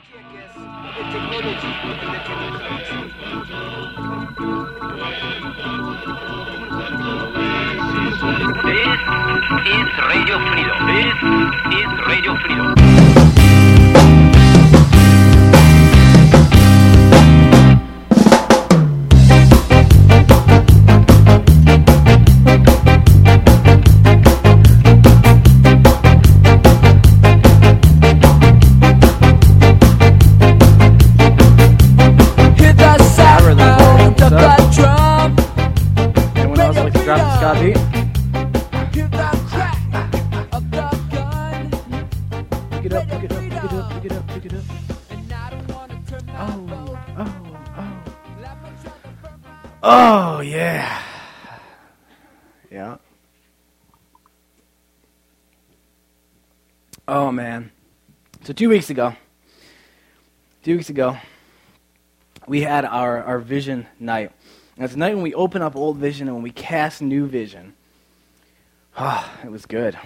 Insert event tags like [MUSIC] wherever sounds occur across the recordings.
This is Radio Freedom. This is Radio Freedom. So, two weeks ago, two weeks ago, we had our, our vision night. And it's a night when we open up old vision and when we cast new vision. Ah, it was good.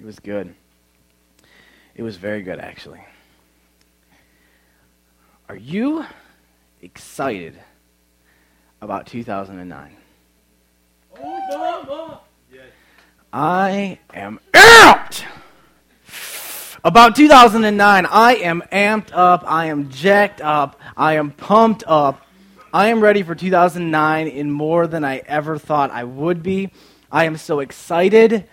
It was good. It was very good, actually. Are you excited about 2009? Oh, I am amped! About 2009, I am amped up. I am jacked up. I am pumped up. I am ready for 2009 in more than I ever thought I would be. I am so excited.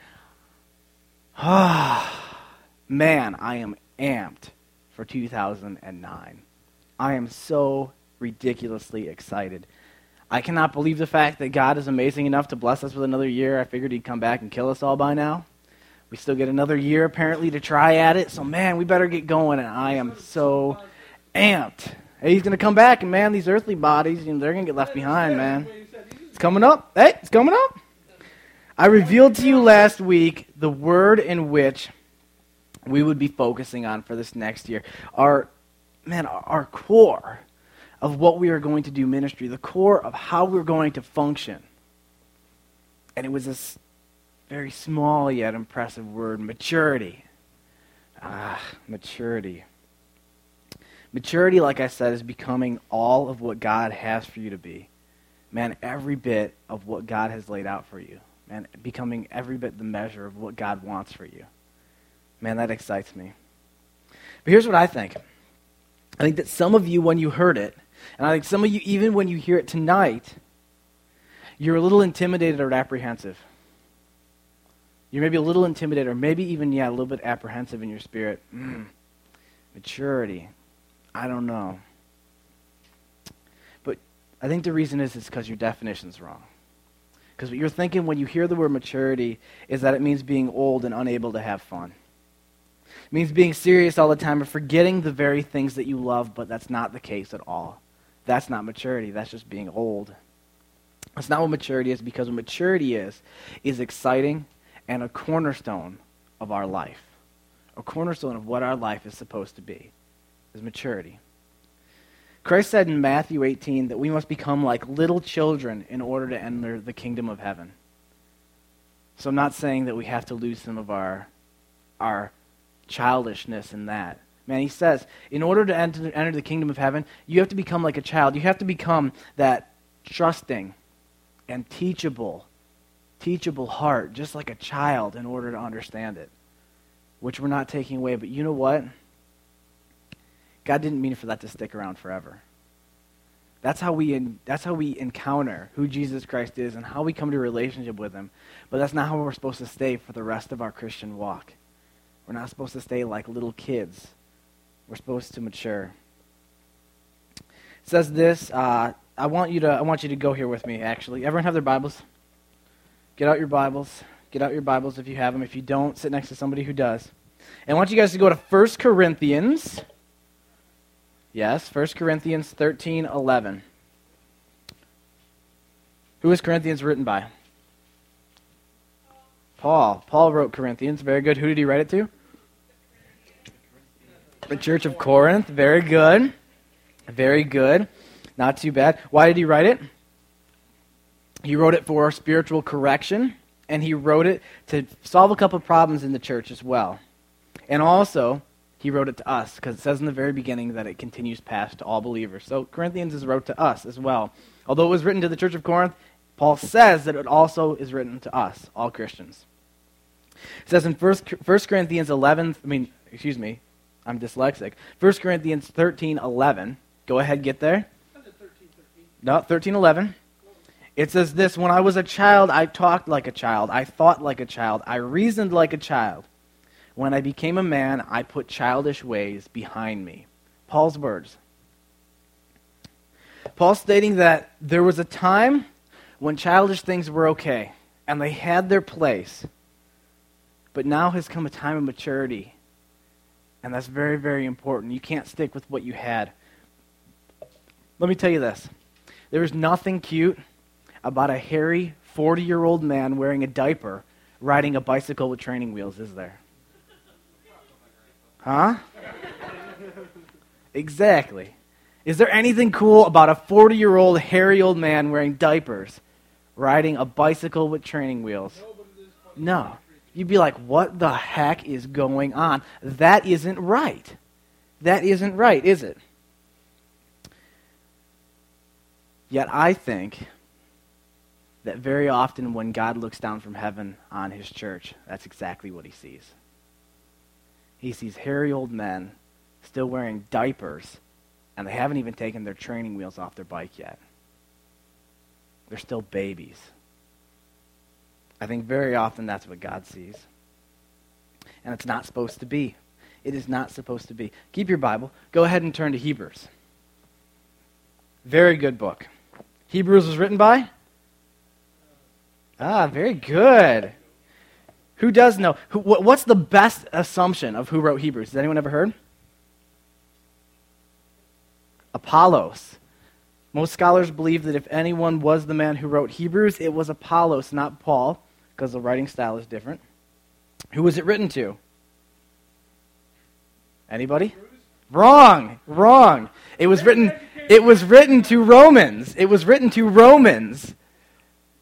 [SIGHS] Man, I am amped for 2009. I am so ridiculously excited. I cannot believe the fact that God is amazing enough to bless us with another year. I figured He'd come back and kill us all by now. We still get another year, apparently, to try at it. So, man, we better get going. And I am so amped. Hey, he's to come back, and man, these earthly bodies, you know, they're to get left behind, man. It's coming up. Hey, it's coming up. I revealed to you last week the word in which we would be focusing on for this next year. Our, man, our core of what we are going to do ministry, the core of how we're going to function. And it was this very small yet impressive word maturity. Ah, maturity. Maturity, like I said, is becoming all of what God has for you to be. Man, every bit of what God has laid out for you. Man, becoming every bit the measure of what God wants for you. Man, that excites me. But here's what I think I think that some of you, when you heard it, and I think some of you, even when you hear it tonight, you're a little intimidated or apprehensive. You're maybe a little intimidated, or maybe even, yeah, a little bit apprehensive in your spirit. Mm, maturity. I don't know. But I think the reason is it's because your definition's wrong. Because what you're thinking when you hear the word maturity is that it means being old and unable to have fun. It means being serious all the time and forgetting the very things that you love, but that's not the case at all. That's not maturity. That's just being old. That's not what maturity is because what maturity is, is exciting and a cornerstone of our life. A cornerstone of what our life is supposed to be is maturity. Christ said in Matthew 18 that we must become like little children in order to enter the kingdom of heaven. So I'm not saying that we have to lose some of our, our childishness in that. Man, he says, in order to enter, enter the kingdom of heaven, you have to become like a child. You have to become that trusting and teachable, teachable heart, just like a child, in order to understand it, which we're not taking away. But you know what? God didn't mean for that to stick around forever. That's how we that's how we encounter who Jesus Christ is and how we come to a relationship with him. But that's not how we're supposed to stay for the rest of our Christian walk. We're not supposed to stay like little kids. We're supposed to mature. It says this. Uh, I want you to. I want you to go here with me. Actually, everyone have their Bibles. Get out your Bibles. Get out your Bibles if you have them. If you don't, sit next to somebody who does. And I want you guys to go to 1 Corinthians. Yes, 1 Corinthians 13, 11. Who is Corinthians written by? Paul. Paul wrote Corinthians. Very good. Who did he write it to? The Church of Corinth. Very good. Very good. Not too bad. Why did he write it? He wrote it for spiritual correction, and he wrote it to solve a couple of problems in the church as well. And also, he he wrote it to us because it says in the very beginning that it continues past to all believers. So Corinthians is wrote to us as well. Although it was written to the church of Corinth, Paul says that it also is written to us, all Christians. It says in 1 Corinthians 11, I mean, excuse me, I'm dyslexic. 1 Corinthians 13, 11. Go ahead, get there. 13, 13. No, 13, 11. It says this When I was a child, I talked like a child. I thought like a child. I reasoned like a child. When I became a man, I put childish ways behind me. Paul's words. Paul stating that there was a time when childish things were okay and they had their place. But now has come a time of maturity. And that's very, very important. You can't stick with what you had. Let me tell you this there is nothing cute about a hairy 40 year old man wearing a diaper riding a bicycle with training wheels, is there? Huh? [LAUGHS] exactly. Is there anything cool about a 40 year old hairy old man wearing diapers riding a bicycle with training wheels? No. You'd be like, what the heck is going on? That isn't right. That isn't right, is it? Yet I think that very often when God looks down from heaven on his church, that's exactly what he sees. He sees hairy old men still wearing diapers, and they haven't even taken their training wheels off their bike yet. They're still babies. I think very often that's what God sees. And it's not supposed to be. It is not supposed to be. Keep your Bible. Go ahead and turn to Hebrews. Very good book. Hebrews was written by? Ah, very good. Who does know? Who, what's the best assumption of who wrote Hebrews? Has anyone ever heard? Apollos. Most scholars believe that if anyone was the man who wrote Hebrews, it was Apollos, not Paul, because the writing style is different. Who was it written to? Anybody? Wrong. Wrong. It was written it was written to Romans. It was written to Romans.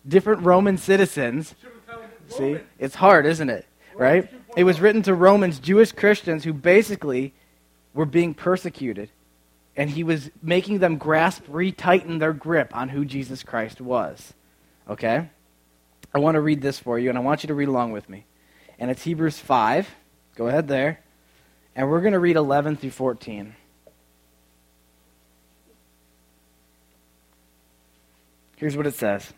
Different Roman citizens. See? It's hard, isn't it? Right? It was written to Romans, Jewish Christians who basically were being persecuted. And he was making them grasp, retighten their grip on who Jesus Christ was. Okay? I want to read this for you, and I want you to read along with me. And it's Hebrews 5. Go ahead there. And we're going to read 11 through 14. Here's what it says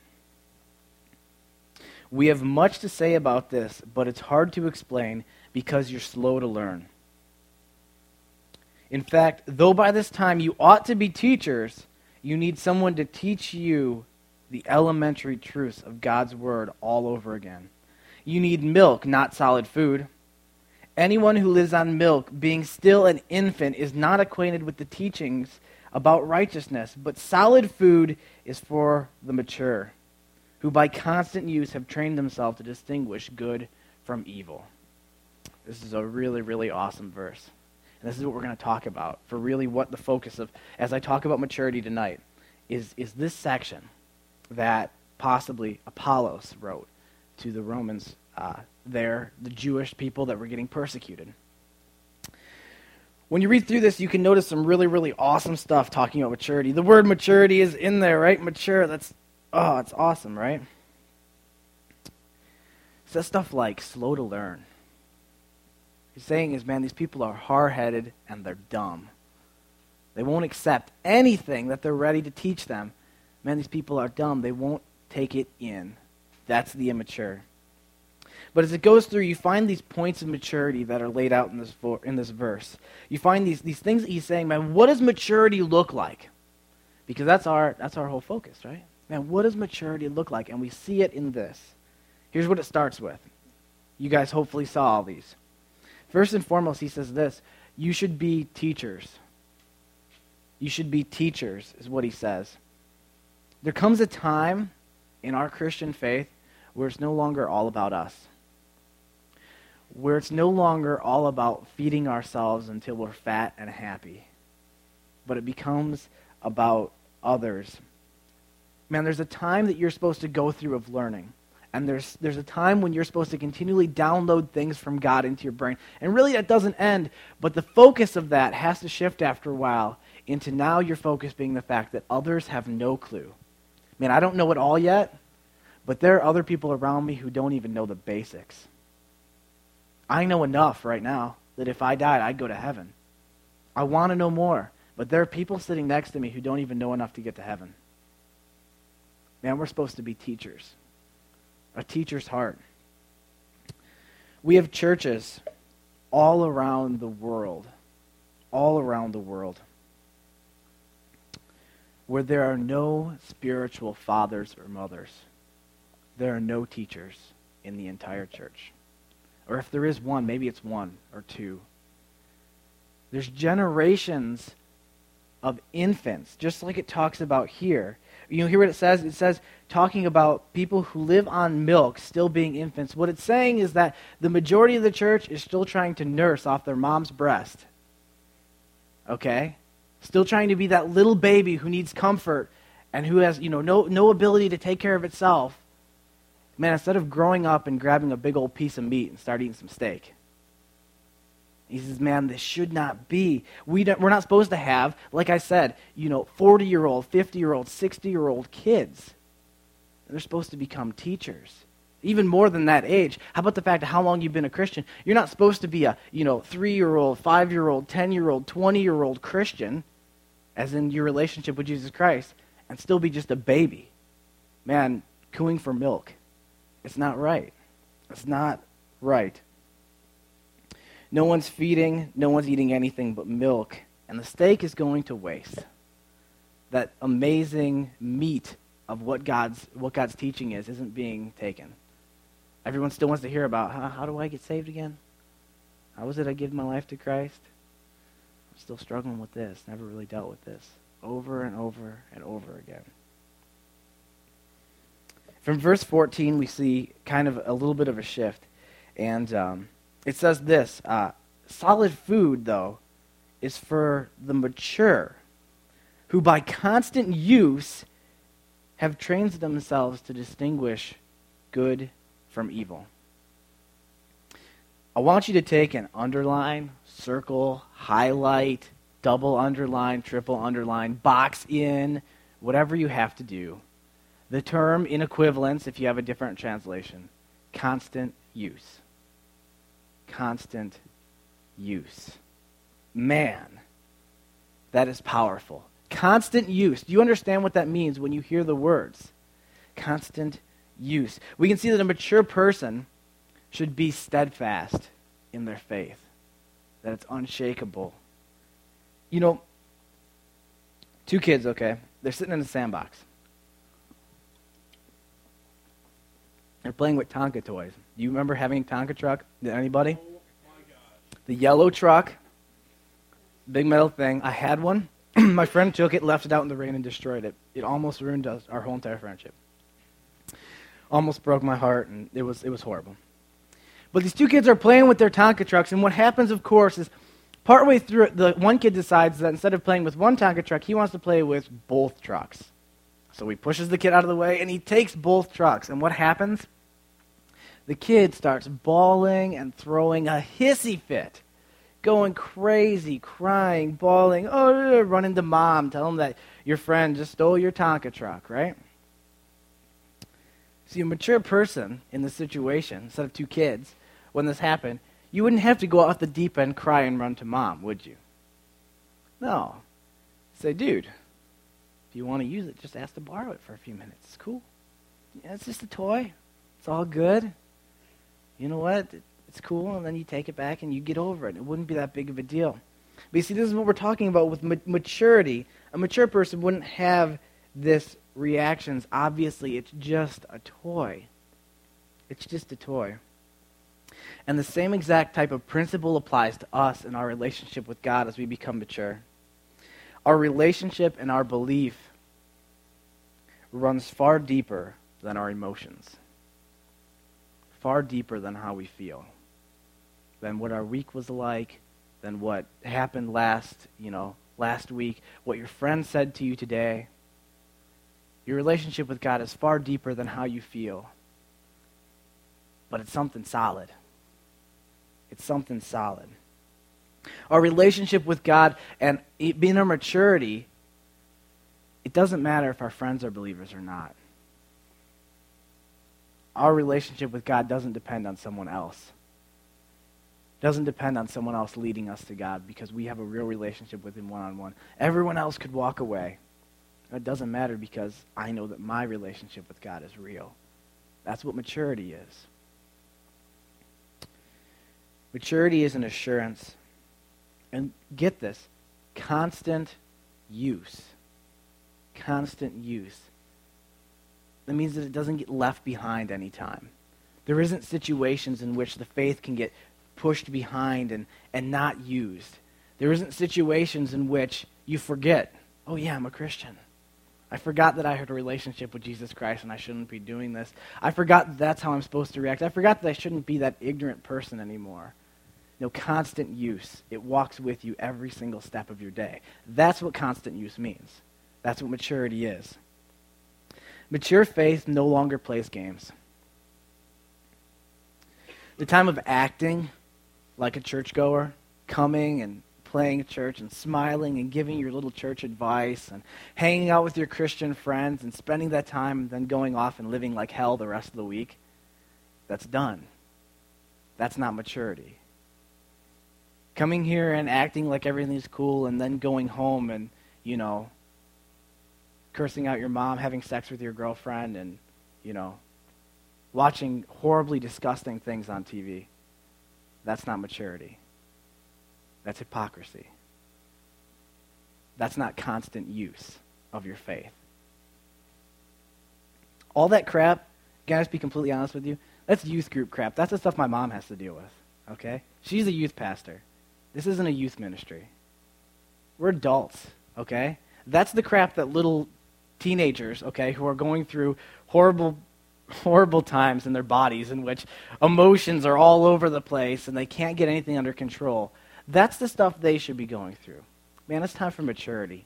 We have much to say about this, but it's hard to explain because you're slow to learn. In fact, though by this time you ought to be teachers, you need someone to teach you the elementary truths of God's Word all over again. You need milk, not solid food. Anyone who lives on milk, being still an infant, is not acquainted with the teachings about righteousness, but solid food is for the mature, who by constant use have trained themselves to distinguish good from evil. This is a really, really awesome verse. And this is what we're going to talk about for really what the focus of, as I talk about maturity tonight, is, is this section that possibly Apollos wrote to the Romans uh, there, the Jewish people that were getting persecuted. When you read through this, you can notice some really, really awesome stuff talking about maturity. The word maturity is in there, right? Mature, that's, oh, it's awesome, right? Says stuff like slow to learn. He's saying is, man, these people are hard headed and they're dumb. They won't accept anything that they're ready to teach them. Man, these people are dumb. They won't take it in. That's the immature. But as it goes through, you find these points of maturity that are laid out in this, vo- in this verse. You find these, these things that he's saying, man, what does maturity look like? Because that's our, that's our whole focus, right? Man, what does maturity look like? And we see it in this. Here's what it starts with. You guys hopefully saw all these. First and foremost, he says this you should be teachers. You should be teachers, is what he says. There comes a time in our Christian faith where it's no longer all about us where it's no longer all about feeding ourselves until we're fat and happy, but it becomes about others. Man, there's a time that you're supposed to go through of learning. And there's, there's a time when you're supposed to continually download things from God into your brain. And really, that doesn't end, but the focus of that has to shift after a while into now your focus being the fact that others have no clue. Man, I don't know it all yet, but there are other people around me who don't even know the basics. I know enough right now that if I died, I'd go to heaven. I want to know more, but there are people sitting next to me who don't even know enough to get to heaven. Man, we're supposed to be teachers. A teacher's heart. We have churches all around the world, all around the world, where there are no spiritual fathers or mothers. There are no teachers in the entire church. Or if there is one, maybe it's one or two. There's generations of infants, just like it talks about here. You hear what it says? It says, talking about people who live on milk still being infants. What it's saying is that the majority of the church is still trying to nurse off their mom's breast. Okay? Still trying to be that little baby who needs comfort and who has, you know, no, no ability to take care of itself. Man, instead of growing up and grabbing a big old piece of meat and start eating some steak. He says, man, this should not be. We don't, we're not supposed to have, like I said, you know, 40 year old, 50 year old, 60 year old kids. They're supposed to become teachers. Even more than that age. How about the fact of how long you've been a Christian? You're not supposed to be a, you know, three year old, five year old, 10 year old, 20 year old Christian, as in your relationship with Jesus Christ, and still be just a baby. Man, cooing for milk. It's not right. It's not right. No one's feeding, no one's eating anything but milk, and the steak is going to waste. That amazing meat of what God's, what God's teaching is isn't being taken. Everyone still wants to hear about how, how do I get saved again? How was it I give my life to Christ? I'm still struggling with this. Never really dealt with this. Over and over and over again. From verse 14, we see kind of a little bit of a shift. And um, it says this uh, solid food, though, is for the mature, who by constant use have trained themselves to distinguish good from evil. I want you to take an underline, circle, highlight, double underline, triple underline, box in, whatever you have to do. The term in equivalence, if you have a different translation, constant use. Constant use. Man, that is powerful. Constant use. Do you understand what that means when you hear the words? Constant use. We can see that a mature person should be steadfast in their faith, that it's unshakable. You know, two kids, okay, they're sitting in a sandbox. They're playing with Tonka toys. Do you remember having a Tonka truck? Did anybody? the yellow truck, big metal thing. I had one. [CLEARS THROAT] my friend took it, left it out in the rain, and destroyed it. It almost ruined us, our whole entire friendship. Almost broke my heart, and it was, it was horrible. But these two kids are playing with their Tonka trucks, and what happens, of course, is partway through it, the one kid decides that instead of playing with one Tonka truck, he wants to play with both trucks. So he pushes the kid out of the way, and he takes both trucks. And what happens? The kid starts bawling and throwing a hissy fit going crazy, crying, bawling, oh, running to mom, tell him that your friend just stole your Tonka truck, right? See, a mature person in this situation, instead of two kids, when this happened, you wouldn't have to go off the deep end, cry, and run to mom, would you? No. Say, dude, if you want to use it, just ask to borrow it for a few minutes. It's cool. Yeah, it's just a toy. It's all good. You know what? it's cool, and then you take it back and you get over it. It wouldn't be that big of a deal. But you see, this is what we're talking about with ma- maturity. A mature person wouldn't have this reactions. Obviously, it's just a toy. It's just a toy. And the same exact type of principle applies to us in our relationship with God as we become mature. Our relationship and our belief runs far deeper than our emotions, far deeper than how we feel than what our week was like, than what happened last, you know, last week, what your friend said to you today. Your relationship with God is far deeper than how you feel. but it's something solid. It's something solid. Our relationship with God and being our maturity, it doesn't matter if our friends are believers or not. Our relationship with God doesn't depend on someone else. It doesn't depend on someone else leading us to God because we have a real relationship with Him one on one. Everyone else could walk away. It doesn't matter because I know that my relationship with God is real. That's what maturity is. Maturity is an assurance. And get this constant use. Constant use. That means that it doesn't get left behind anytime. There isn't situations in which the faith can get pushed behind and, and not used. There isn't situations in which you forget, oh, yeah, I'm a Christian. I forgot that I had a relationship with Jesus Christ and I shouldn't be doing this. I forgot that that's how I'm supposed to react. I forgot that I shouldn't be that ignorant person anymore. Know, constant use. It walks with you every single step of your day. That's what constant use means. That's what maturity is. Mature faith no longer plays games. The time of acting like a churchgoer, coming and playing church and smiling and giving your little church advice and hanging out with your Christian friends and spending that time and then going off and living like hell the rest of the week, that's done. That's not maturity. Coming here and acting like everything's cool and then going home and, you know, cursing out your mom, having sex with your girlfriend, and, you know, watching horribly disgusting things on TV. That's not maturity. That's hypocrisy. That's not constant use of your faith. All that crap, guys, be completely honest with you, that's youth group crap. That's the stuff my mom has to deal with, okay? She's a youth pastor. This isn't a youth ministry. We're adults, okay? That's the crap that little teenagers, okay, who are going through horrible horrible times in their bodies in which emotions are all over the place and they can't get anything under control. That's the stuff they should be going through. Man, it's time for maturity.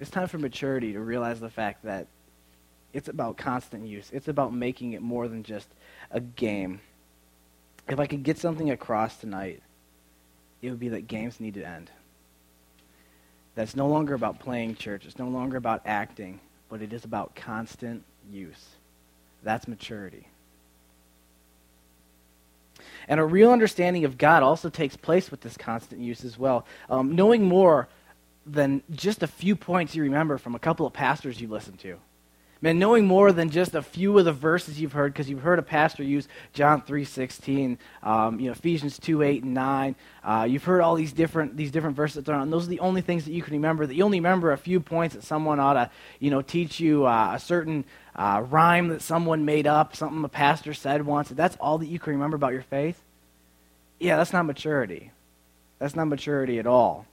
It's time for maturity to realize the fact that it's about constant use. It's about making it more than just a game. If I could get something across tonight, it would be that games need to end. That's no longer about playing church. It's no longer about acting, but it is about constant use. That's maturity. And a real understanding of God also takes place with this constant use as well. Um, knowing more than just a few points you remember from a couple of pastors you listen to. Man, knowing more than just a few of the verses you've heard, because you've heard a pastor use John 3.16, um, you know, Ephesians 2, 8, and 9. Uh, you've heard all these different, these different verses on. Those are the only things that you can remember. That you only remember a few points that someone ought to, you know, teach you uh, a certain uh, rhyme that someone made up, something a pastor said once. That's all that you can remember about your faith. Yeah, that's not maturity. That's not maturity at all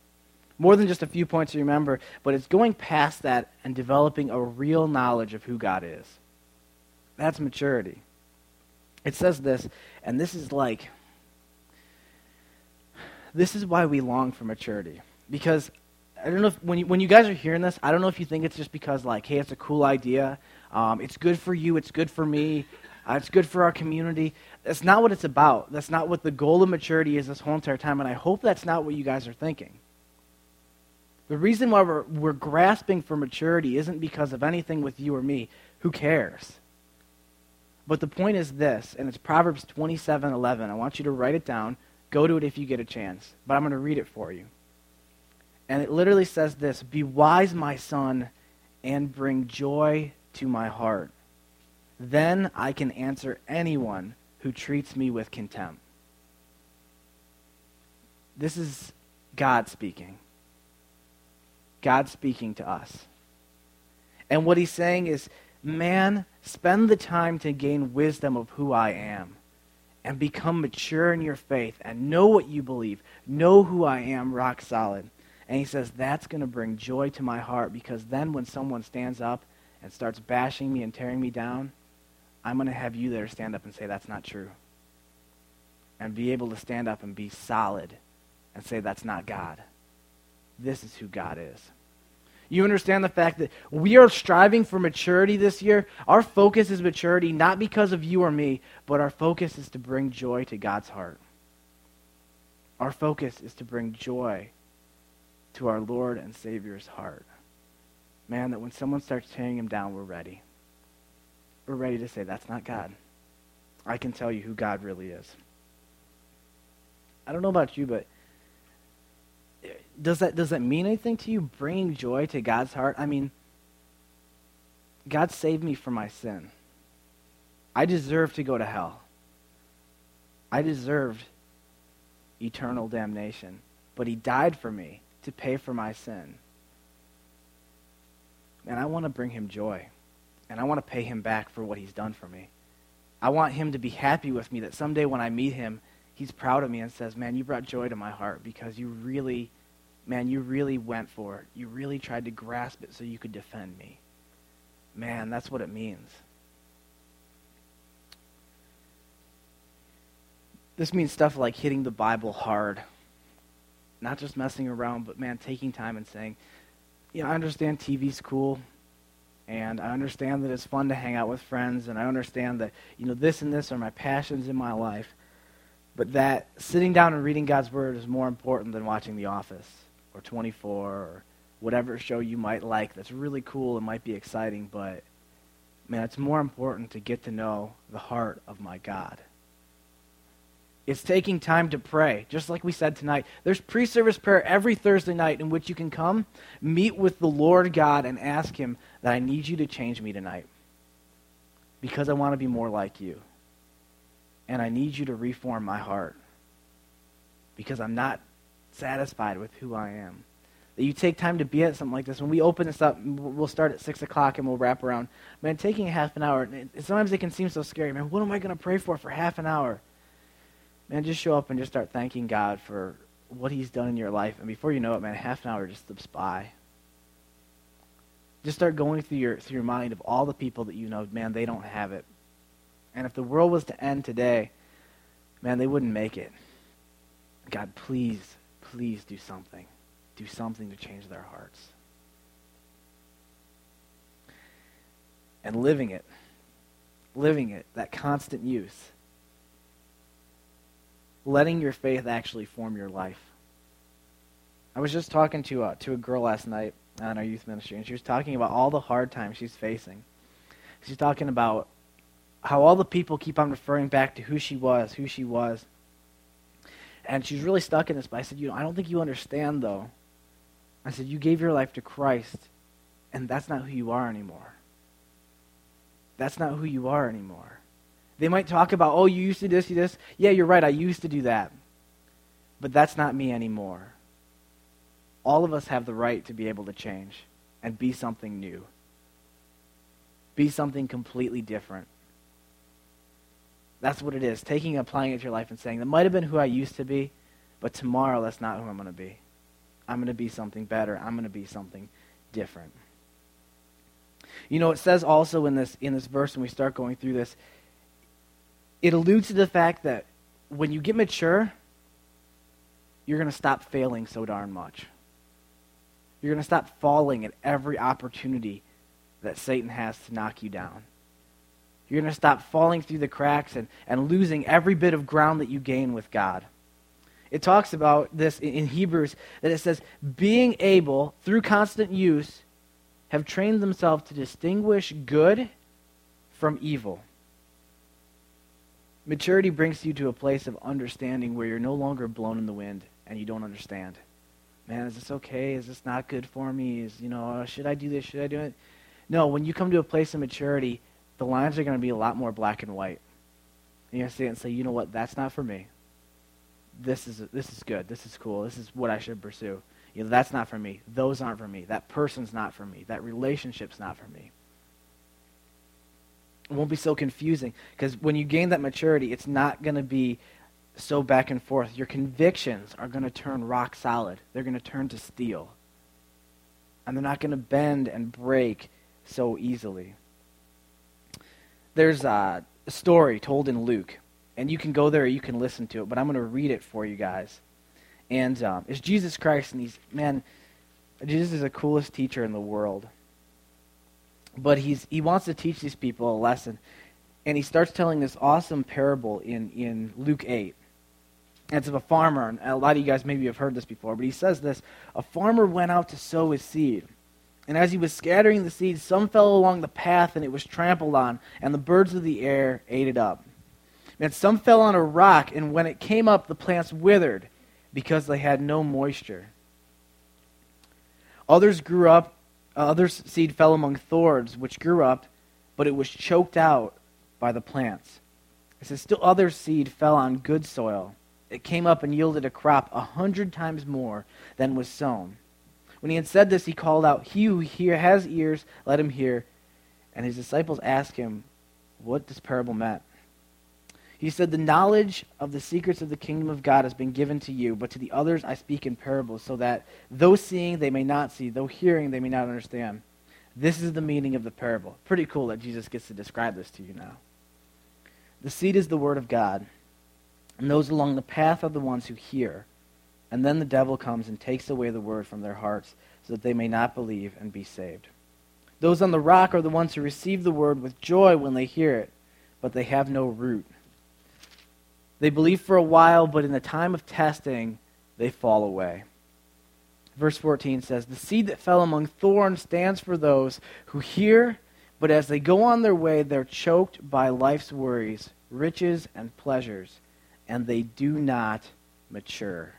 more than just a few points to remember, but it's going past that and developing a real knowledge of who God is. That's maturity. It says this, and this is like, this is why we long for maturity. Because I don't know if, when you, when you guys are hearing this, I don't know if you think it's just because, like, hey, it's a cool idea. Um, it's good for you. It's good for me. Uh, it's good for our community. That's not what it's about. That's not what the goal of maturity is this whole entire time. And I hope that's not what you guys are thinking. The reason why we're, we're grasping for maturity isn't because of anything with you or me. Who cares? But the point is this, and it's Proverbs 27 11. I want you to write it down. Go to it if you get a chance. But I'm going to read it for you. And it literally says this Be wise, my son, and bring joy to my heart. Then I can answer anyone who treats me with contempt. This is God speaking. God speaking to us. And what he's saying is, man, spend the time to gain wisdom of who I am and become mature in your faith and know what you believe. Know who I am, rock solid. And he says, that's going to bring joy to my heart because then when someone stands up and starts bashing me and tearing me down, I'm going to have you there stand up and say, that's not true. And be able to stand up and be solid and say, that's not God. This is who God is. You understand the fact that we are striving for maturity this year. Our focus is maturity, not because of you or me, but our focus is to bring joy to God's heart. Our focus is to bring joy to our Lord and Savior's heart. Man, that when someone starts tearing him down, we're ready. We're ready to say, that's not God. I can tell you who God really is. I don't know about you, but does that does that mean anything to you bringing joy to God's heart? I mean, God saved me from my sin. I deserved to go to hell. I deserved eternal damnation, but he died for me to pay for my sin. And I want to bring him joy. And I want to pay him back for what he's done for me. I want him to be happy with me that someday when I meet him, he's proud of me and says, Man, you brought joy to my heart because you really, man, you really went for it. You really tried to grasp it so you could defend me. Man, that's what it means. This means stuff like hitting the Bible hard. Not just messing around, but man, taking time and saying, yeah, I understand TV's cool, and I understand that it's fun to hang out with friends, and I understand that, you know, this and this are my passions in my life. But that sitting down and reading God's Word is more important than watching The Office or 24 or whatever show you might like that's really cool and might be exciting, but man, it's more important to get to know the heart of my God. It's taking time to pray, just like we said tonight. There's pre service prayer every Thursday night in which you can come, meet with the Lord God, and ask Him that I need you to change me tonight because I want to be more like you. And I need you to reform my heart because I'm not satisfied with who I am. That you take time to be at something like this. When we open this up, we'll start at 6 o'clock and we'll wrap around. Man, taking half an hour, sometimes it can seem so scary. Man, what am I going to pray for for half an hour? man, just show up and just start thanking God for what He's done in your life. And before you know it, man, half an hour just slips by. Just start going through your through your mind of all the people that you know, man, they don't have it. And if the world was to end today, man, they wouldn't make it. God, please, please do something. Do something to change their hearts. And living it, living it, that constant use letting your faith actually form your life. I was just talking to uh, to a girl last night on our youth ministry, and she was talking about all the hard times she's facing. She's talking about how all the people keep on referring back to who she was, who she was. And she's really stuck in this. But I said, you know, I don't think you understand, though. I said, you gave your life to Christ, and that's not who you are anymore. That's not who you are anymore. They might talk about, oh, you used to do this, do this. Yeah, you're right, I used to do that. But that's not me anymore. All of us have the right to be able to change and be something new, be something completely different. That's what it is. Taking applying it to your life and saying, that might have been who I used to be, but tomorrow that's not who I'm going to be. I'm going to be something better. I'm going to be something different. You know, it says also in this in this verse when we start going through this, it alludes to the fact that when you get mature, you're going to stop failing so darn much. You're going to stop falling at every opportunity that Satan has to knock you down. You're going to stop falling through the cracks and, and losing every bit of ground that you gain with God. It talks about this in Hebrews that it says, being able, through constant use, have trained themselves to distinguish good from evil. Maturity brings you to a place of understanding where you're no longer blown in the wind and you don't understand. Man, is this okay? Is this not good for me? Is, you know, should I do this? Should I do it? No, when you come to a place of maturity, the lines are going to be a lot more black and white. And you're going to see it and say, you know what? That's not for me. This is, this is good. This is cool. This is what I should pursue. You know, that's not for me. Those aren't for me. That person's not for me. That relationship's not for me it won't be so confusing because when you gain that maturity, it's not going to be so back and forth. Your convictions are going to turn rock solid. They're going to turn to steel. And they're not going to bend and break so easily. There's a story told in Luke, and you can go there or you can listen to it, but I'm going to read it for you guys. And um, it's Jesus Christ, and he's, man, Jesus is the coolest teacher in the world. But he's, he wants to teach these people a lesson. And he starts telling this awesome parable in, in Luke 8. And it's of a farmer, and a lot of you guys maybe have heard this before, but he says this A farmer went out to sow his seed. And as he was scattering the seed, some fell along the path, and it was trampled on, and the birds of the air ate it up. And some fell on a rock, and when it came up, the plants withered because they had no moisture. Others grew up, others seed fell among thorns, which grew up, but it was choked out by the plants. It says, Still other seed fell on good soil. It came up and yielded a crop a hundred times more than was sown. When he had said this, he called out, He who hear, has ears, let him hear. And his disciples asked him what this parable meant. He said, The knowledge of the secrets of the kingdom of God has been given to you, but to the others I speak in parables, so that though seeing they may not see, though hearing they may not understand. This is the meaning of the parable. Pretty cool that Jesus gets to describe this to you now. The seed is the word of God, and those along the path are the ones who hear. And then the devil comes and takes away the word from their hearts, so that they may not believe and be saved. Those on the rock are the ones who receive the word with joy when they hear it, but they have no root. They believe for a while, but in the time of testing, they fall away. Verse 14 says, The seed that fell among thorns stands for those who hear, but as they go on their way, they're choked by life's worries, riches, and pleasures, and they do not mature.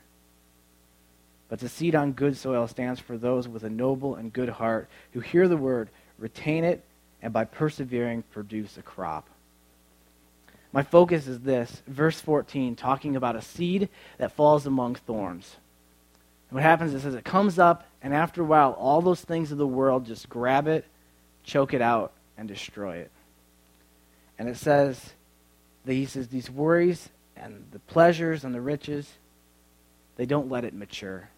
But the seed on good soil stands for those with a noble and good heart who hear the word, retain it, and by persevering produce a crop. My focus is this verse 14, talking about a seed that falls among thorns. And what happens is, it comes up, and after a while, all those things of the world just grab it, choke it out, and destroy it. And it says he says these worries and the pleasures and the riches, they don't let it mature.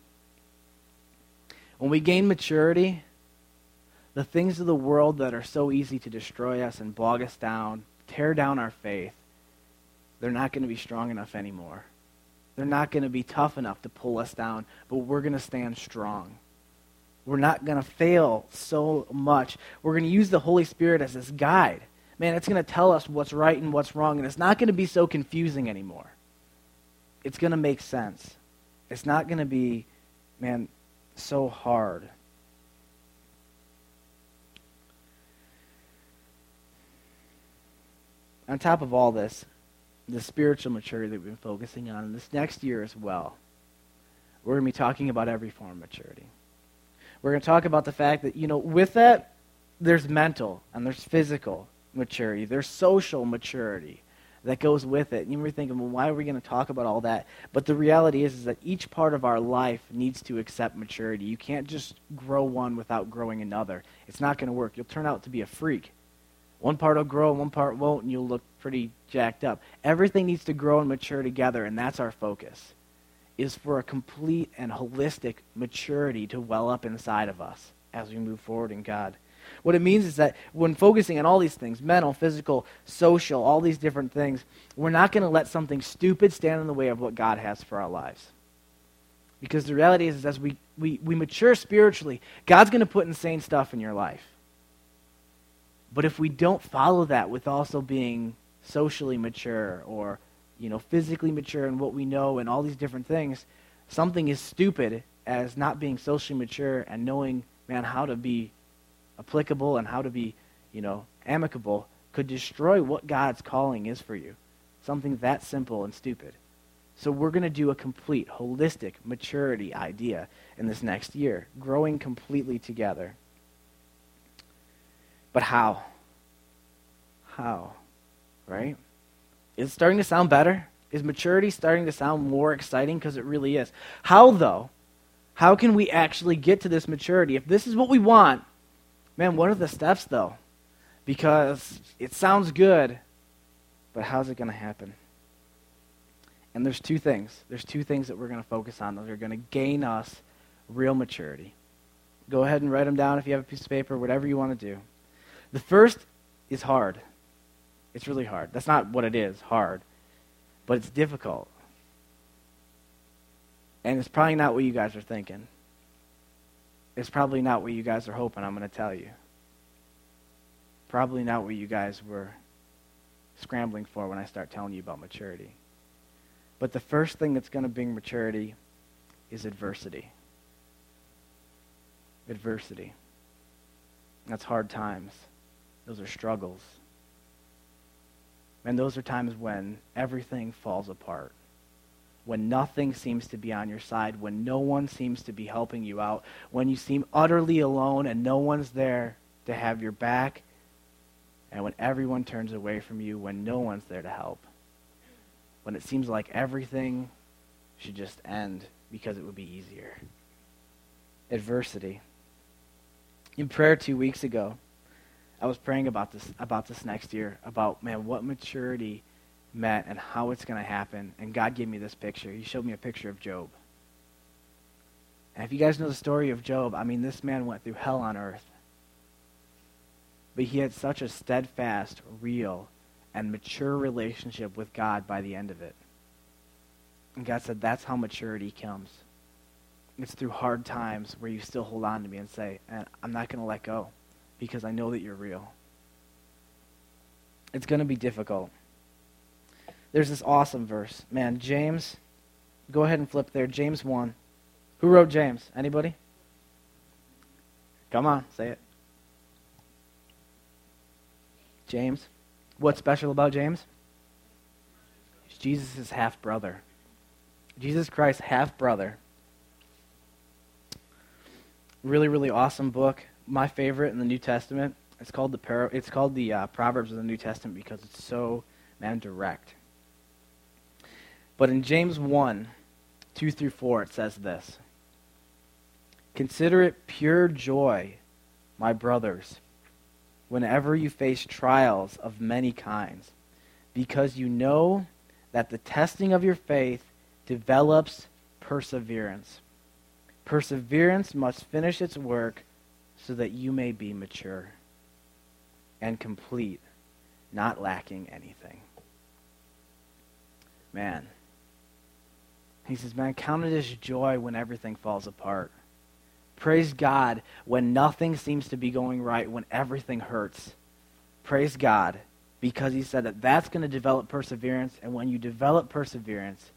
When we gain maturity, the things of the world that are so easy to destroy us and bog us down, tear down our faith, they're not going to be strong enough anymore. They're not going to be tough enough to pull us down, but we're going to stand strong. We're not going to fail so much. We're going to use the Holy Spirit as this guide. Man, it's going to tell us what's right and what's wrong, and it's not going to be so confusing anymore. It's going to make sense. It's not going to be, man, so hard. On top of all this, the spiritual maturity that we've been focusing on this next year as well. We're going to be talking about every form of maturity. We're going to talk about the fact that, you know, with that, there's mental and there's physical maturity, there's social maturity that goes with it. You were thinking, well, why are we going to talk about all that? But the reality is, is that each part of our life needs to accept maturity. You can't just grow one without growing another. It's not going to work. You'll turn out to be a freak. One part will grow, one part won't, and you'll look pretty jacked up. Everything needs to grow and mature together, and that's our focus. Is for a complete and holistic maturity to well up inside of us as we move forward in God. What it means is that when focusing on all these things mental, physical, social, all these different things we're not going to let something stupid stand in the way of what God has for our lives. Because the reality is, is as we, we, we mature spiritually, God's going to put insane stuff in your life. But if we don't follow that with also being socially mature or you know physically mature in what we know and all these different things, something as stupid as not being socially mature and knowing man how to be applicable and how to be you know amicable could destroy what God's calling is for you. Something that simple and stupid. So we're going to do a complete holistic maturity idea in this next year, growing completely together. But how? How? Right? Is it starting to sound better? Is maturity starting to sound more exciting? Because it really is. How, though? How can we actually get to this maturity? If this is what we want, man, what are the steps, though? Because it sounds good, but how's it going to happen? And there's two things. There's two things that we're going to focus on that are going to gain us real maturity. Go ahead and write them down if you have a piece of paper, whatever you want to do. The first is hard. It's really hard. That's not what it is, hard. But it's difficult. And it's probably not what you guys are thinking. Is probably not what you guys are hoping I'm going to tell you. Probably not what you guys were scrambling for when I start telling you about maturity. But the first thing that's going to bring maturity is adversity. Adversity. That's hard times. Those are struggles. And those are times when everything falls apart. When nothing seems to be on your side, when no one seems to be helping you out, when you seem utterly alone and no one's there to have your back, and when everyone turns away from you, when no one's there to help. When it seems like everything should just end because it would be easier. Adversity. In prayer two weeks ago, I was praying about this about this next year, about man, what maturity meant and how it's going to happen. And God gave me this picture. He showed me a picture of Job. And if you guys know the story of Job, I mean, this man went through hell on earth. But he had such a steadfast, real, and mature relationship with God by the end of it. And God said, that's how maturity comes. It's through hard times where you still hold on to me and say, I'm not going to let go because I know that you're real. It's going to be difficult. There's this awesome verse. Man, James, go ahead and flip there. James 1. Who wrote James? Anybody? Come on, say it. James. What's special about James? He's Jesus' half brother. Jesus Christ's half brother. Really, really awesome book my favorite in the New Testament. It's called the Par- it's called the uh, Proverbs of the New Testament because it's so man direct. But in James 1, 2 through 4, it says this Consider it pure joy, my brothers, whenever you face trials of many kinds, because you know that the testing of your faith develops perseverance. Perseverance must finish its work so that you may be mature and complete, not lacking anything. Man. He says, Man, count it as joy when everything falls apart. Praise God when nothing seems to be going right, when everything hurts. Praise God because he said that that's going to develop perseverance, and when you develop perseverance,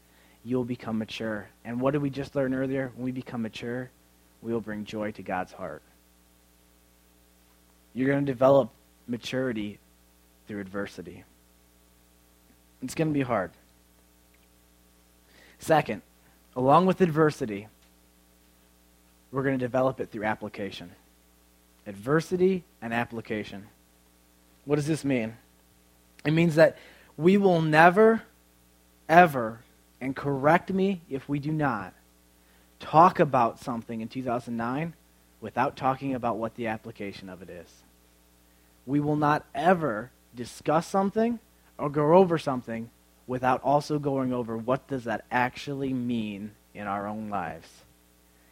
you'll become mature. And what did we just learn earlier? When we become mature, we will bring joy to God's heart. You're going to develop maturity through adversity. It's going to be hard. Second, along with adversity, we're going to develop it through application. Adversity and application. What does this mean? It means that we will never, ever, and correct me if we do not, talk about something in 2009 without talking about what the application of it is we will not ever discuss something or go over something without also going over what does that actually mean in our own lives.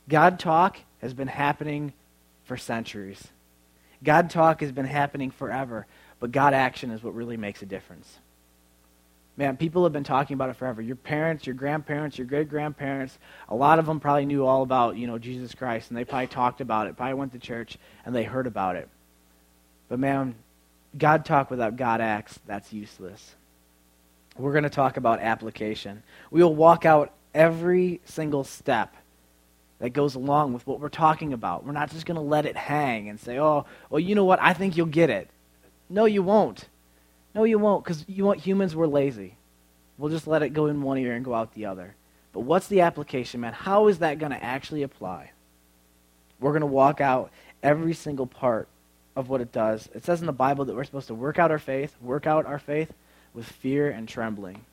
God talk has been happening for centuries. God talk has been happening forever, but God action is what really makes a difference. Man, people have been talking about it forever. Your parents, your grandparents, your great grandparents, a lot of them probably knew all about, you know, Jesus Christ, and they probably talked about it, probably went to church, and they heard about it. But man, God talk without God acts, that's useless. We're going to talk about application. We will walk out every single step that goes along with what we're talking about. We're not just going to let it hang and say, oh, well, you know what? I think you'll get it. No, you won't. No, you won't, because you want humans, we're lazy. We'll just let it go in one ear and go out the other. But what's the application, man? How is that going to actually apply? We're going to walk out every single part of what it does. It says in the Bible that we're supposed to work out our faith, work out our faith with fear and trembling.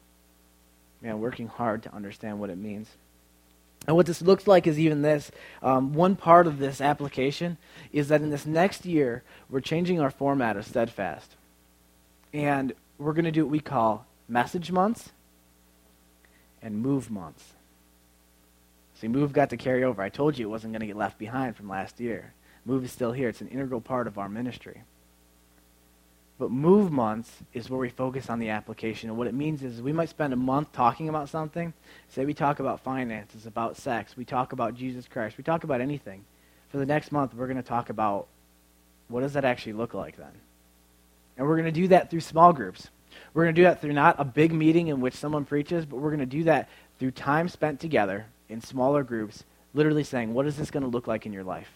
Man, working hard to understand what it means. And what this looks like is even this. Um, one part of this application is that in this next year, we're changing our format of Steadfast. And we're going to do what we call message months and move months. See, move got to carry over. I told you it wasn't going to get left behind from last year. Move is still here. It's an integral part of our ministry. But move months is where we focus on the application. And what it means is we might spend a month talking about something. Say we talk about finances, about sex, we talk about Jesus Christ, we talk about anything. for the next month, we're going to talk about what does that actually look like then? And we're going to do that through small groups. We're going to do that through not a big meeting in which someone preaches, but we're going to do that through time spent together in smaller groups, literally saying, what is this going to look like in your life?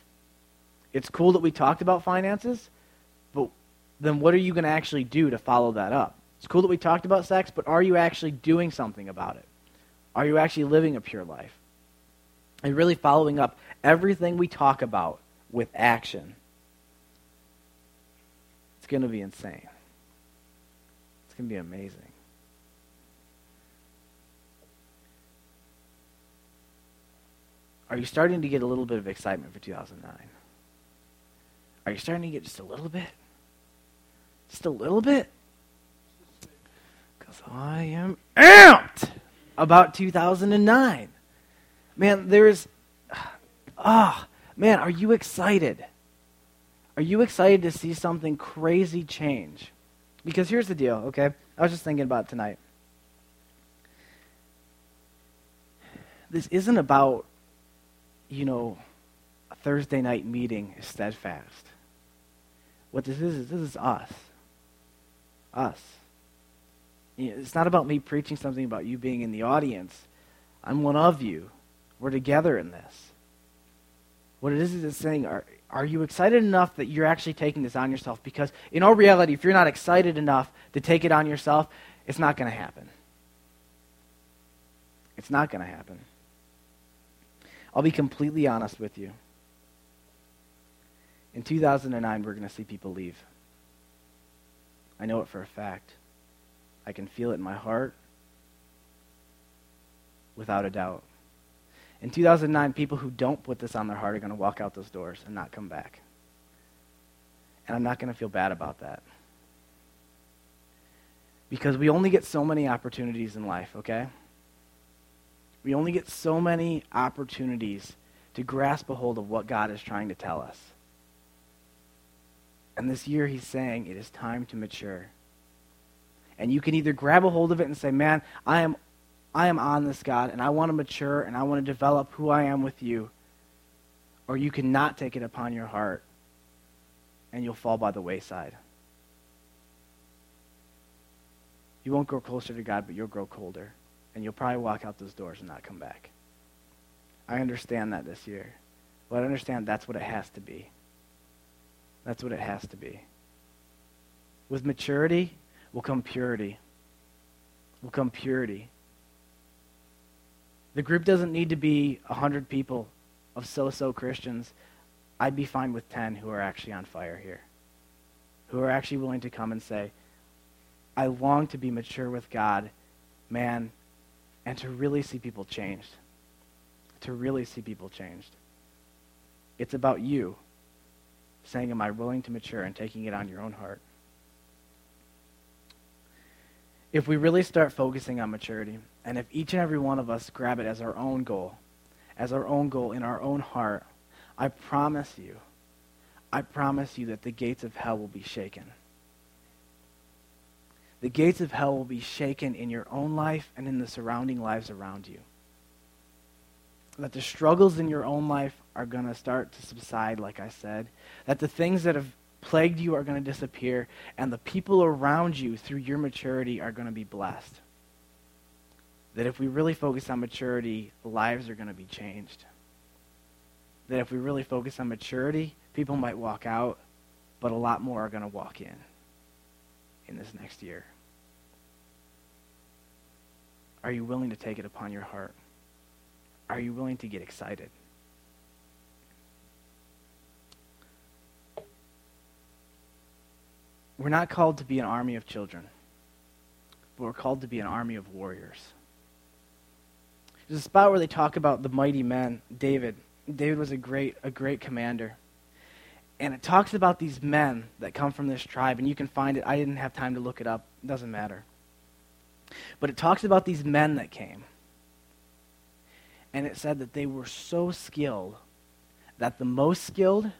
It's cool that we talked about finances, but then what are you going to actually do to follow that up? It's cool that we talked about sex, but are you actually doing something about it? Are you actually living a pure life? And really following up everything we talk about with action. It's going to be insane. It's going to be amazing. Are you starting to get a little bit of excitement for 2009? Are you starting to get just a little bit? Just a little bit? Because I am amped about 2009. Man, there's. Ah, man, are you excited? Are you excited to see something crazy change? Because here's the deal, okay? I was just thinking about tonight. This isn't about, you know, a Thursday night meeting is steadfast. What this is, is this is us. Us. It's not about me preaching something about you being in the audience. I'm one of you. We're together in this. What it is is it's saying, are, are you excited enough that you're actually taking this on yourself? Because in all reality, if you're not excited enough to take it on yourself, it's not going to happen. It's not going to happen. I'll be completely honest with you. In 2009, we're going to see people leave. I know it for a fact. I can feel it in my heart without a doubt. In 2009, people who don't put this on their heart are going to walk out those doors and not come back. And I'm not going to feel bad about that. Because we only get so many opportunities in life, okay? We only get so many opportunities to grasp a hold of what God is trying to tell us. And this year, He's saying it is time to mature. And you can either grab a hold of it and say, Man, I am, I am on this, God, and I want to mature and I want to develop who I am with you. Or you cannot take it upon your heart and you'll fall by the wayside. You won't grow closer to God, but you'll grow colder. And you'll probably walk out those doors and not come back. I understand that this year. But I understand that's what it has to be. That's what it has to be. With maturity will come purity. Will come purity. The group doesn't need to be 100 people of so so Christians. I'd be fine with 10 who are actually on fire here, who are actually willing to come and say, I long to be mature with God, man, and to really see people changed. To really see people changed. It's about you saying, Am I willing to mature and taking it on your own heart? If we really start focusing on maturity, and if each and every one of us grab it as our own goal, as our own goal in our own heart, I promise you, I promise you that the gates of hell will be shaken. The gates of hell will be shaken in your own life and in the surrounding lives around you. That the struggles in your own life are going to start to subside, like I said. That the things that have plagued you are going to disappear, and the people around you through your maturity are going to be blessed. That if we really focus on maturity, lives are going to be changed that if we really focus on maturity, people might walk out, but a lot more are going to walk in in this next year. Are you willing to take it upon your heart? Are you willing to get excited? We're not called to be an army of children, but we're called to be an army of warriors. There's a spot where they talk about the mighty men, David, David was a great, a great commander. And it talks about these men that come from this tribe, and you can find it. I didn't have time to look it up. It doesn't matter. But it talks about these men that came. And it said that they were so skilled that the most skilled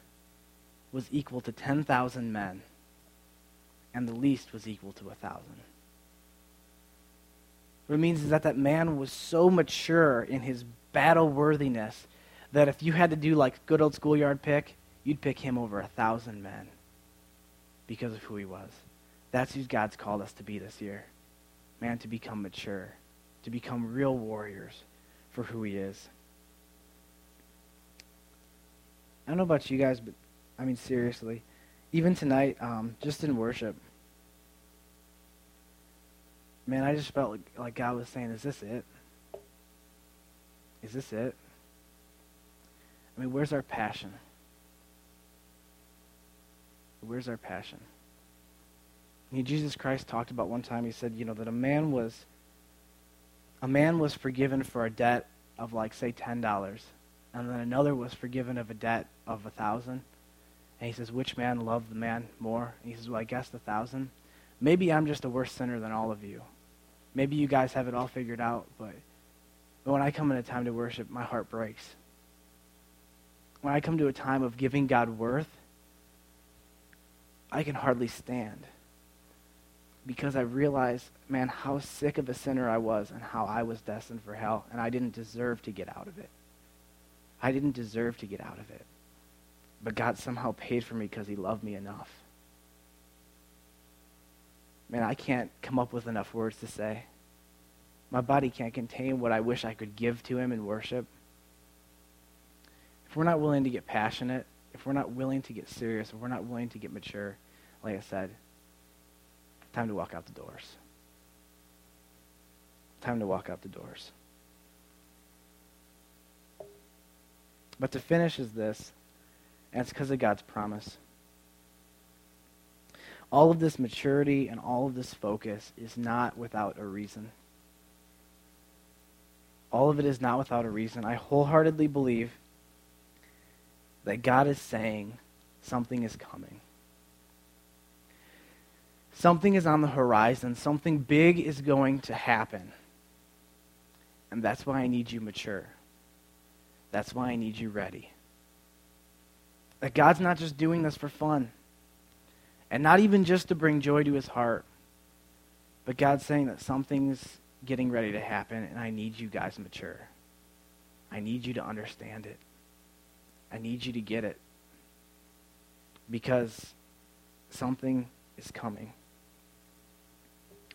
was equal to 10,000 men, and the least was equal to a 1,000. What it means is that that man was so mature in his battle worthiness that if you had to do like good old schoolyard pick, you'd pick him over a thousand men because of who he was. That's who God's called us to be this year. Man, to become mature, to become real warriors for who he is. I don't know about you guys, but I mean, seriously, even tonight, um, just in worship, man, I just felt like, like God was saying, Is this it? Is this it? I mean, where's our passion? Where's our passion? I mean, Jesus Christ talked about one time, he said, you know, that a man was a man was forgiven for a debt of like say ten dollars, and then another was forgiven of a debt of a thousand. And he says, which man loved the man more? And he says, well, I guess the thousand. Maybe I'm just a worse sinner than all of you. Maybe you guys have it all figured out, but, but when I come in a time to worship, my heart breaks. When I come to a time of giving God worth, I can hardly stand because I realized, man, how sick of a sinner I was and how I was destined for hell, and I didn't deserve to get out of it. I didn't deserve to get out of it. But God somehow paid for me because he loved me enough. Man, I can't come up with enough words to say. My body can't contain what I wish I could give to him in worship. If we're not willing to get passionate, if we're not willing to get serious, if we're not willing to get mature, like I said, time to walk out the doors. Time to walk out the doors. But to finish is this, it's because of God's promise. All of this maturity and all of this focus is not without a reason. All of it is not without a reason. I wholeheartedly believe that God is saying something is coming. Something is on the horizon. Something big is going to happen. And that's why I need you mature. That's why I need you ready. That God's not just doing this for fun, and not even just to bring joy to his heart, but God's saying that something's getting ready to happen, and I need you guys mature. I need you to understand it. I need you to get it. Because something is coming.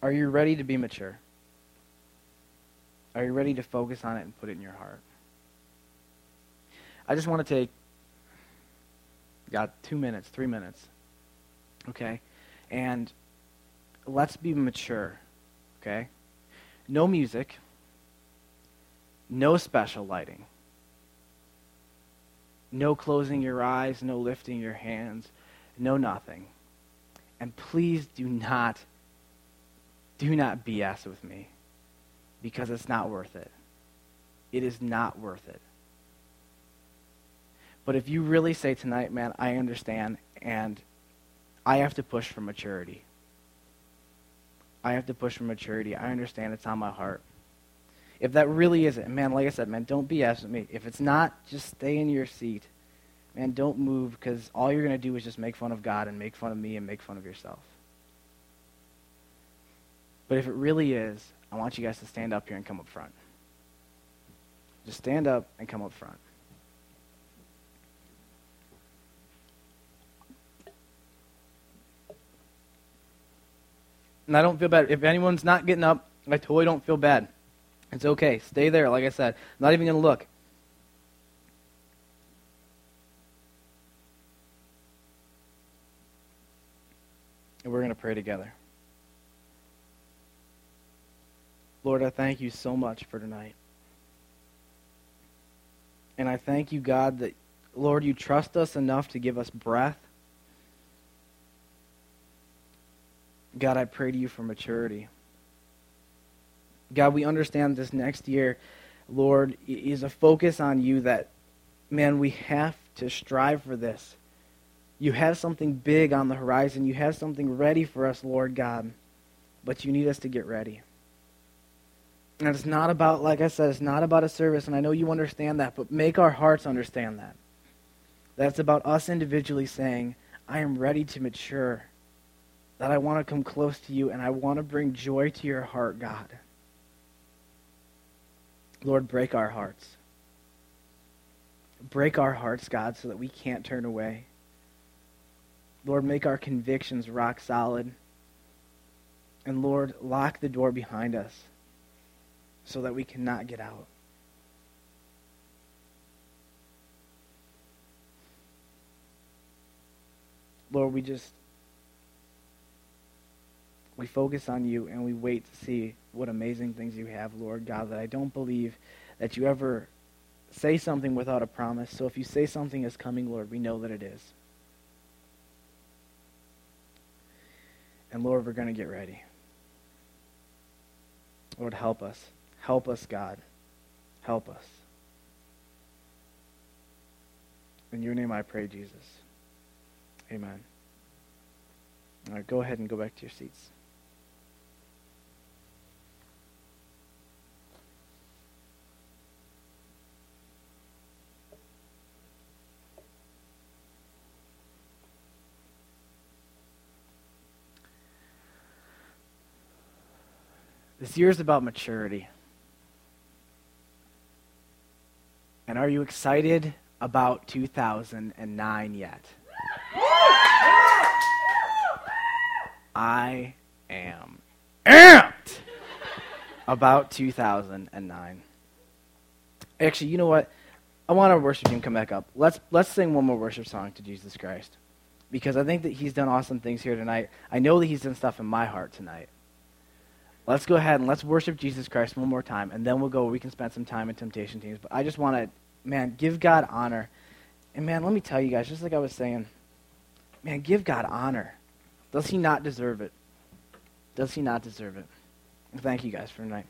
Are you ready to be mature? Are you ready to focus on it and put it in your heart? I just want to take, got two minutes, three minutes, okay? And let's be mature, okay? No music, no special lighting, no closing your eyes, no lifting your hands, no nothing. And please do not, do not BS with me because it's not worth it. It is not worth it. But if you really say tonight, man, I understand, and I have to push for maturity. I have to push for maturity. I understand it's on my heart. If that really is it, man, like I said, man, don't BS with me. If it's not, just stay in your seat. Man, don't move because all you're going to do is just make fun of God and make fun of me and make fun of yourself. But if it really is, I want you guys to stand up here and come up front. Just stand up and come up front. And I don't feel bad. If anyone's not getting up, I totally don't feel bad. It's okay. Stay there, like I said. I'm not even going to look. And we're going to pray together. Lord, I thank you so much for tonight. And I thank you, God, that, Lord, you trust us enough to give us breath. God, I pray to you for maturity. God, we understand this next year, Lord, is a focus on you that, man, we have to strive for this. You have something big on the horizon. You have something ready for us, Lord God. But you need us to get ready. And it's not about, like I said, it's not about a service, and I know you understand that, but make our hearts understand that. That's about us individually saying, I am ready to mature. That I want to come close to you, and I want to bring joy to your heart, God. Lord, break our hearts. break our hearts, God, so that we can't turn away. Lord, make our convictions rock solid. And Lord, lock the door behind us so that we cannot get out. Lord, we just we focus on you and we wait to see what amazing things you have, Lord God, that I don't believe that you ever say something without a promise. So if you say something is coming, Lord, we know that it is. And Lord, we're going to get ready. Lord, help us. Help us, God. Help us. In your name I pray, Jesus. Amen. All right, go ahead and go back to your seats. This year is about maturity. And are you excited about 2009 yet? I am amped about 2009. Actually, you know what? I want our worship team to come back up. Let's let's sing one more worship song to Jesus Christ. Because I think that he's done awesome things here tonight. I know that he's done stuff in my heart tonight. Let's go ahead and let's worship Jesus Christ one more time, and then we'll go. We can spend some time in temptation teams. But I just want to, man, give God honor. And man, let me tell you guys, just like I was saying, man, give God honor. Does he not deserve it? Does he not deserve it? Thank you guys for tonight.